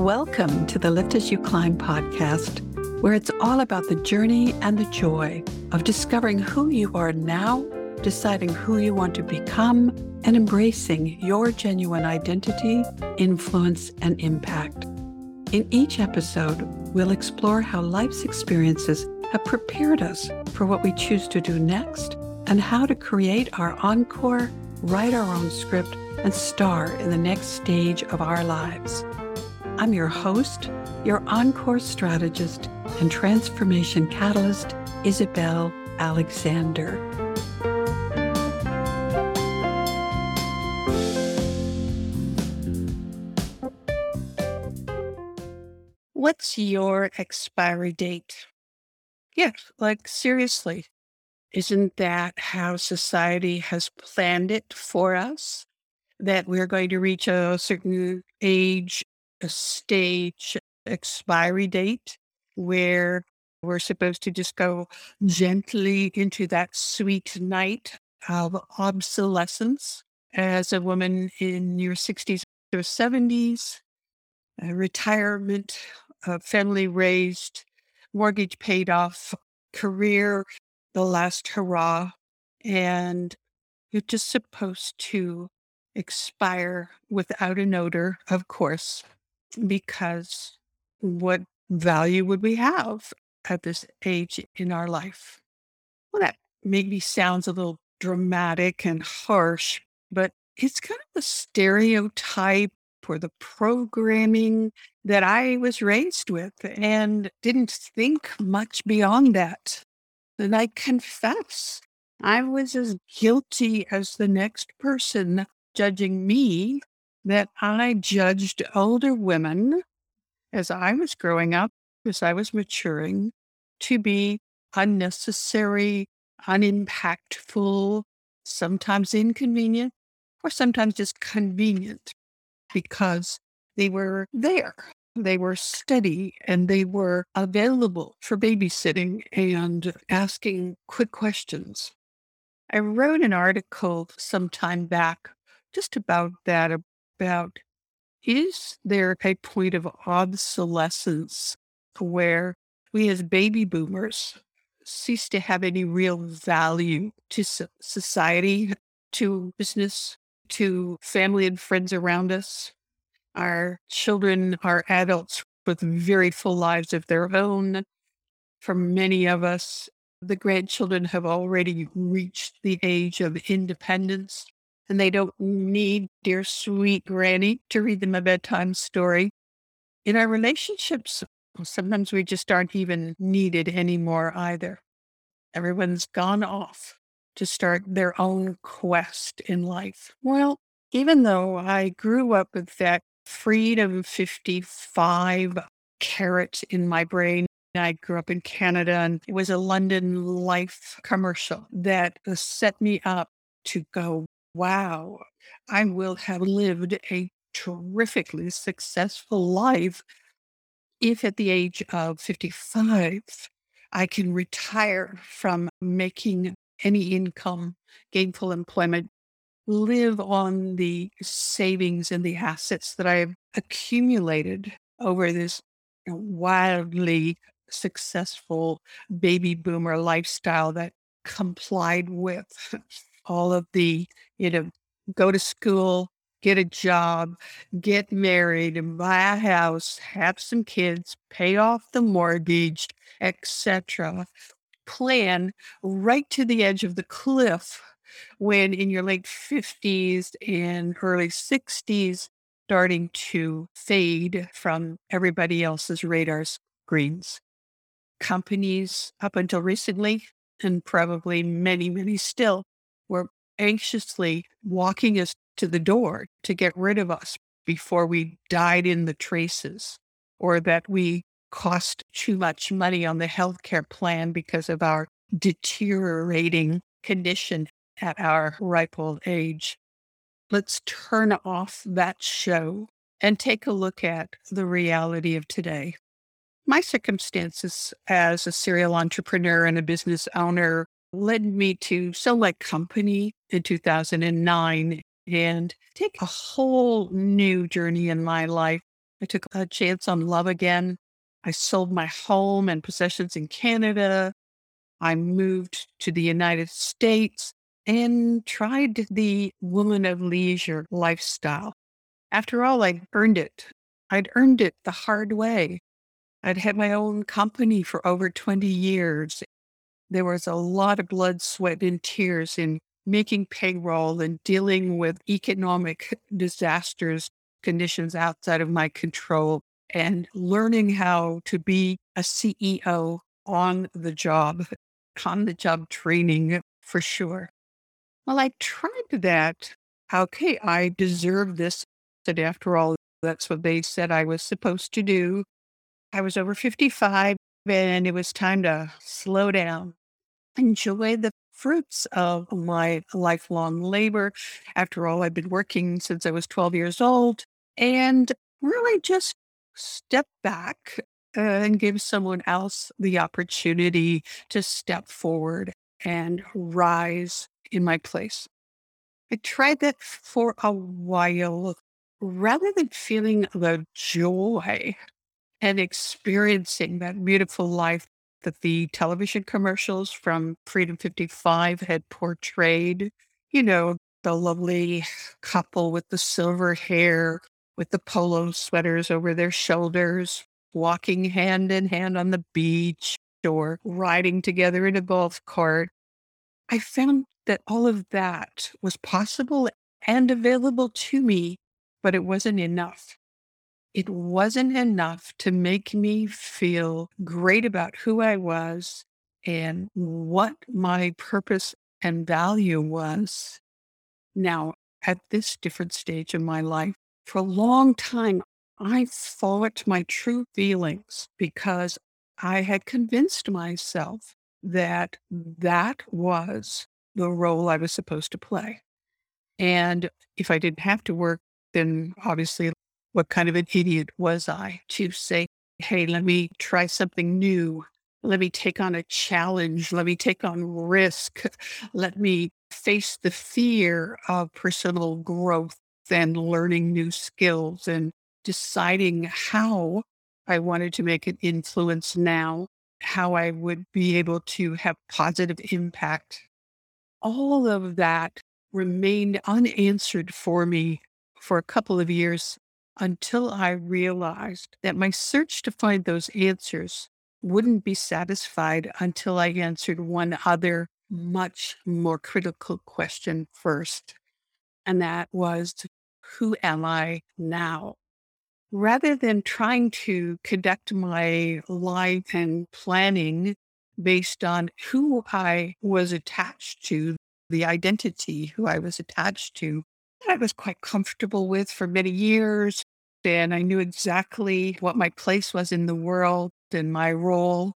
Welcome to the Lift As You Climb podcast, where it's all about the journey and the joy of discovering who you are now, deciding who you want to become, and embracing your genuine identity, influence, and impact. In each episode, we'll explore how life's experiences have prepared us for what we choose to do next and how to create our encore, write our own script, and star in the next stage of our lives. I'm your host, your encore strategist and transformation catalyst, Isabel Alexander. What's your expiry date? Yeah, like seriously, isn't that how society has planned it for us? That we're going to reach a certain age a stage expiry date where we're supposed to just go gently into that sweet night of obsolescence as a woman in your 60s or 70s, retirement, family raised, mortgage paid off, career, the last hurrah. And you're just supposed to expire without an odor, of course, because what value would we have at this age in our life? Well, that maybe sounds a little dramatic and harsh, but it's kind of the stereotype or the programming that I was raised with and didn't think much beyond that. And I confess, I was as guilty as the next person judging me that I judged older women as I was growing up, as I was maturing, to be unnecessary, unimpactful, sometimes inconvenient, or sometimes just convenient because they were there. They were steady and they were available for babysitting and asking quick questions. I wrote an article some time back just about that, about is there a point of obsolescence where we as baby boomers cease to have any real value to society, to business, to family and friends around us? Our children are adults with very full lives of their own. For many of us, the grandchildren have already reached the age of independence and they don't need dear sweet granny to read them a bedtime story. In our relationships, sometimes we just aren't even needed anymore either. Everyone's gone off to start their own quest in life. Well, even though I grew up with that freedom 55 carrot in my brain, I grew up in Canada and it was a London life commercial that set me up to go wow, I will have lived a terrifically successful life if at the age of 55, I can retire from making any income, gainful employment, live on the savings and the assets that I have accumulated over this wildly successful baby boomer lifestyle that complied with all of the, you know, go to school, get a job, get married, and buy a house, have some kids, pay off the mortgage, etc. Plan right to the edge of the cliff when in your late 50s and early 60s, starting to fade from everybody else's radar screens. Companies, up until recently, and probably many, many still, were anxiously walking us to the door to get rid of us before we died in the traces or that we cost too much money on the healthcare plan because of our deteriorating condition at our ripe old age. Let's turn off that show and take a look at the reality of today. My circumstances as a serial entrepreneur and a business owner led me to Select Company in 2009 and take a whole new journey in my life I took a chance on love again. I sold my home and possessions in Canada. I moved to the United States and tried the woman of leisure lifestyle. After all, I'd earned it. I'd earned it the hard way. I'd had my own company for over 20 years. There was a lot of blood, sweat, and tears in making payroll and dealing with economic disasters, conditions outside of my control, and learning how to be a CEO on the job, on the job training for sure. Well, I tried that. Okay, I deserve this. And after all, that's what they said I was supposed to do. I was over 55 and it was time to slow down, enjoy the fruits of my lifelong labor. After all, I've been working since I was 12 years old and really just step back uh, and give someone else the opportunity to step forward and rise in my place. I tried that for a while rather than feeling the joy and experiencing that beautiful life that the television commercials from Freedom 55 had portrayed. You know, the lovely couple with the silver hair, with the polo sweaters over their shoulders, walking hand in hand on the beach or riding together in a golf cart. I found that all of that was possible and available to me, but it wasn't enough. It wasn't enough to make me feel great about who I was and what my purpose and value was. Now, at this different stage in my life, for a long time, I fought my true feelings because I had convinced myself that that was the role I was supposed to play. And if I didn't have to work, then obviously what kind of an idiot was I to say, hey, let me try something new. Let me take on a challenge. Let me take on risk. Let me face the fear of personal growth and learning new skills and deciding how I wanted to make an influence now, how I would be able to have positive impact. All of that remained unanswered for me for a couple of years until I realized that my search to find those answers wouldn't be satisfied until I answered one other, much more critical question first. And that was, who am I now? Rather than trying to conduct my life and planning based on who I was attached to, the identity who I was attached to, that I was quite comfortable with for many years. And I knew exactly what my place was in the world and my role.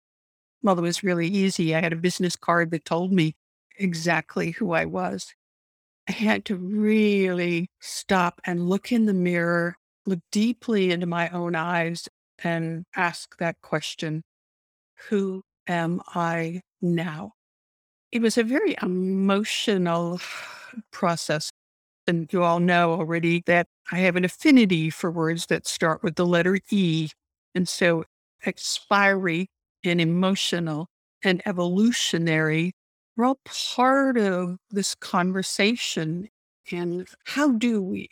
Well, it was really easy. I had a business card that told me exactly who I was. I had to really stop and look in the mirror, look deeply into my own eyes, and ask that question Who am I now? It was a very emotional process and you all know already that I have an affinity for words that start with the letter E. And so expiry and emotional and evolutionary are all part of this conversation. And how do we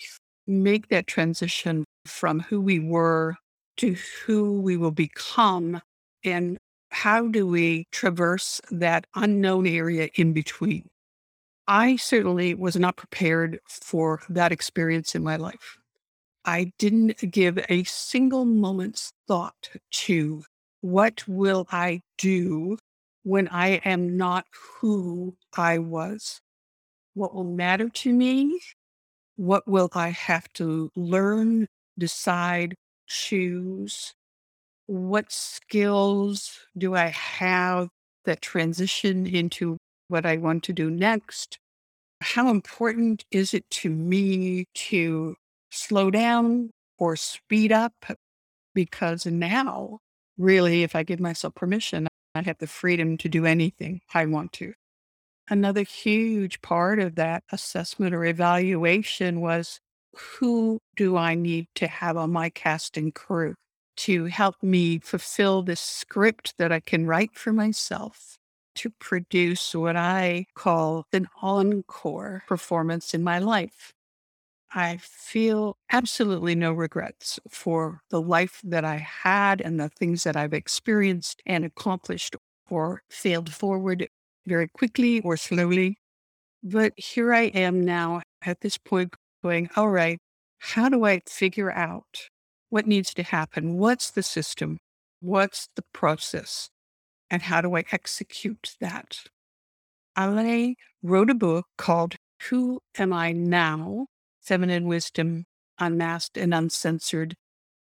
make that transition from who we were to who we will become? And how do we traverse that unknown area in between? I certainly was not prepared for that experience in my life. I didn't give a single moment's thought to what will I do when I am not who I was? What will matter to me? What will I have to learn, decide, choose? What skills do I have that transition into what I want to do next. How important is it to me to slow down or speed up? Because now, really, if I give myself permission, I have the freedom to do anything I want to. Another huge part of that assessment or evaluation was who do I need to have on my casting crew to help me fulfill this script that I can write for myself to produce what I call an encore performance in my life. I feel absolutely no regrets for the life that I had and the things that I've experienced and accomplished or failed forward very quickly or slowly. But here I am now at this point going, all right, how do I figure out what needs to happen? What's the system? What's the process? And how do I execute that? I wrote a book called Who Am I Now? Feminine Wisdom Unmasked and Uncensored.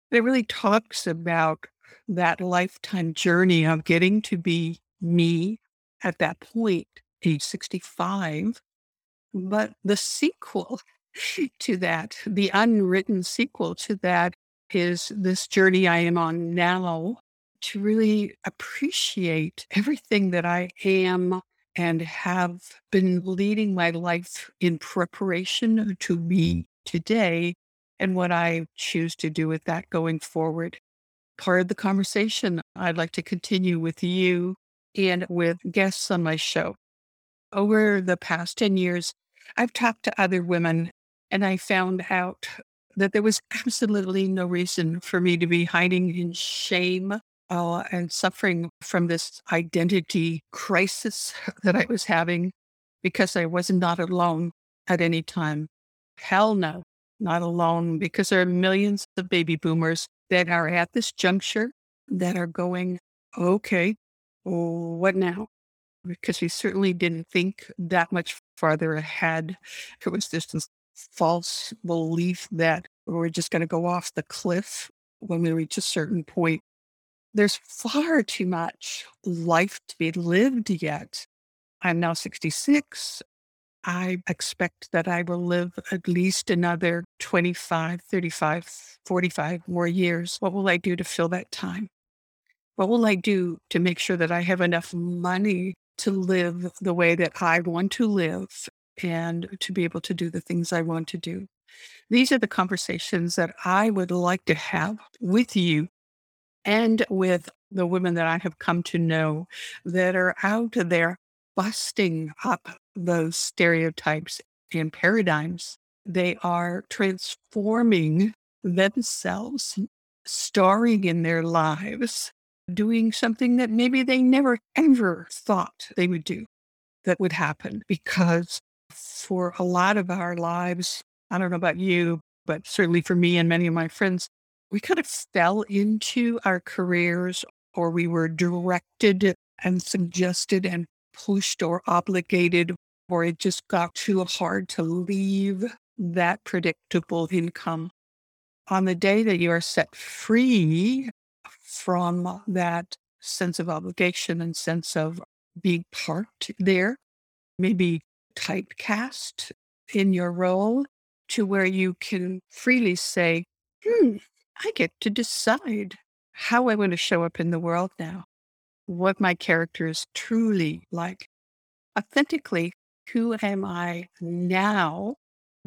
It really talks about that lifetime journey of getting to be me at that point, age 65. But the sequel to that, the unwritten sequel to that, is this journey I am on now to really appreciate everything that I am and have been leading my life in preparation to mm-hmm. be today and what I choose to do with that going forward. Part of the conversation I'd like to continue with you and with guests on my show. Over the past 10 years, I've talked to other women and I found out that there was absolutely no reason for me to be hiding in shame uh, and suffering from this identity crisis that I was having because I was not alone at any time. Hell no, not alone because there are millions of baby boomers that are at this juncture that are going, okay, what now? Because we certainly didn't think that much farther ahead. It was just this false belief that we're just going to go off the cliff when we reach a certain point there's far too much life to be lived yet. I'm now 66. I expect that I will live at least another 25, 35, 45 more years. What will I do to fill that time? What will I do to make sure that I have enough money to live the way that I want to live and to be able to do the things I want to do? These are the conversations that I would like to have with you and with the women that I have come to know that are out there busting up those stereotypes and paradigms. They are transforming themselves, starring in their lives, doing something that maybe they never ever thought they would do that would happen. Because for a lot of our lives, I don't know about you, but certainly for me and many of my friends, we kind of fell into our careers or we were directed and suggested and pushed or obligated, or it just got too hard to leave that predictable income. On the day that you are set free from that sense of obligation and sense of being parked there, maybe typecast in your role to where you can freely say, hmm, I get to decide how I want to show up in the world now, what my character is truly like. Authentically, who am I now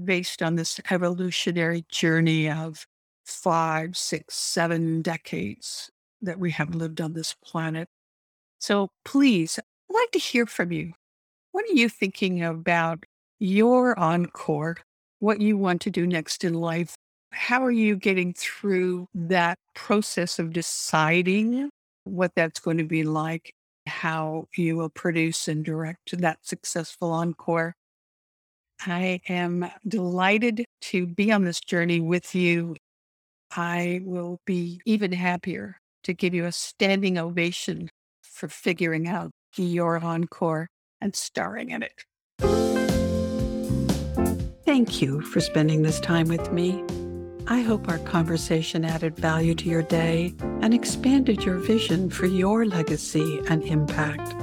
based on this evolutionary journey of five, six, seven decades that we have lived on this planet? So please, I'd like to hear from you. What are you thinking about your encore? What you want to do next in life? How are you getting through that process of deciding what that's going to be like, how you will produce and direct that successful encore? I am delighted to be on this journey with you. I will be even happier to give you a standing ovation for figuring out your encore and starring in it. Thank you for spending this time with me. I hope our conversation added value to your day and expanded your vision for your legacy and impact.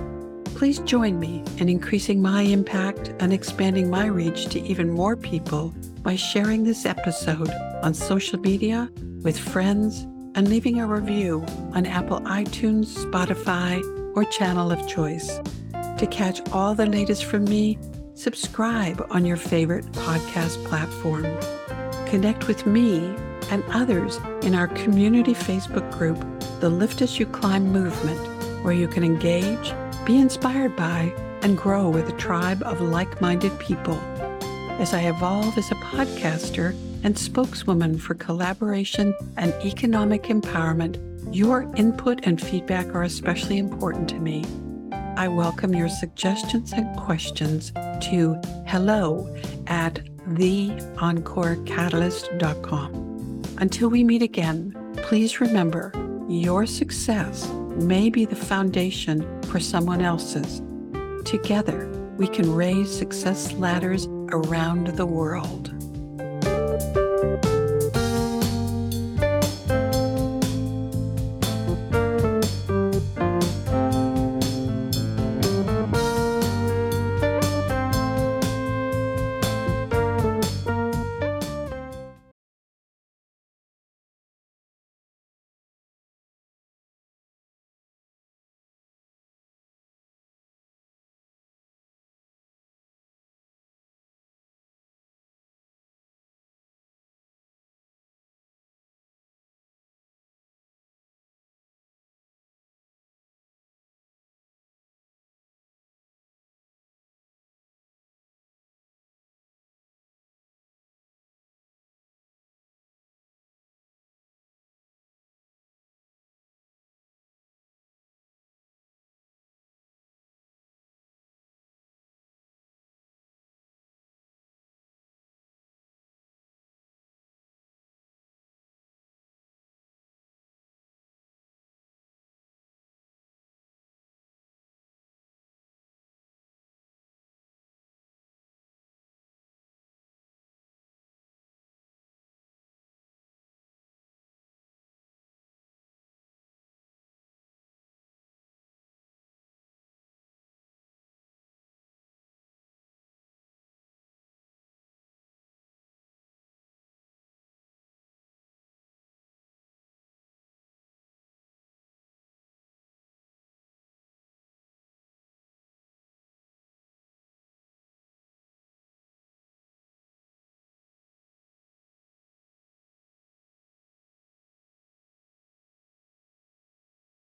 Please join me in increasing my impact and expanding my reach to even more people by sharing this episode on social media with friends and leaving a review on Apple iTunes, Spotify, or channel of choice. To catch all the latest from me, subscribe on your favorite podcast platform. Connect with me and others in our community Facebook group, the Lift As You Climb Movement, where you can engage, be inspired by, and grow with a tribe of like minded people. As I evolve as a podcaster and spokeswoman for collaboration and economic empowerment, your input and feedback are especially important to me. I welcome your suggestions and questions to hello at theencorecatalyst.com. Until we meet again, please remember your success may be the foundation for someone else's. Together, we can raise success ladders around the world.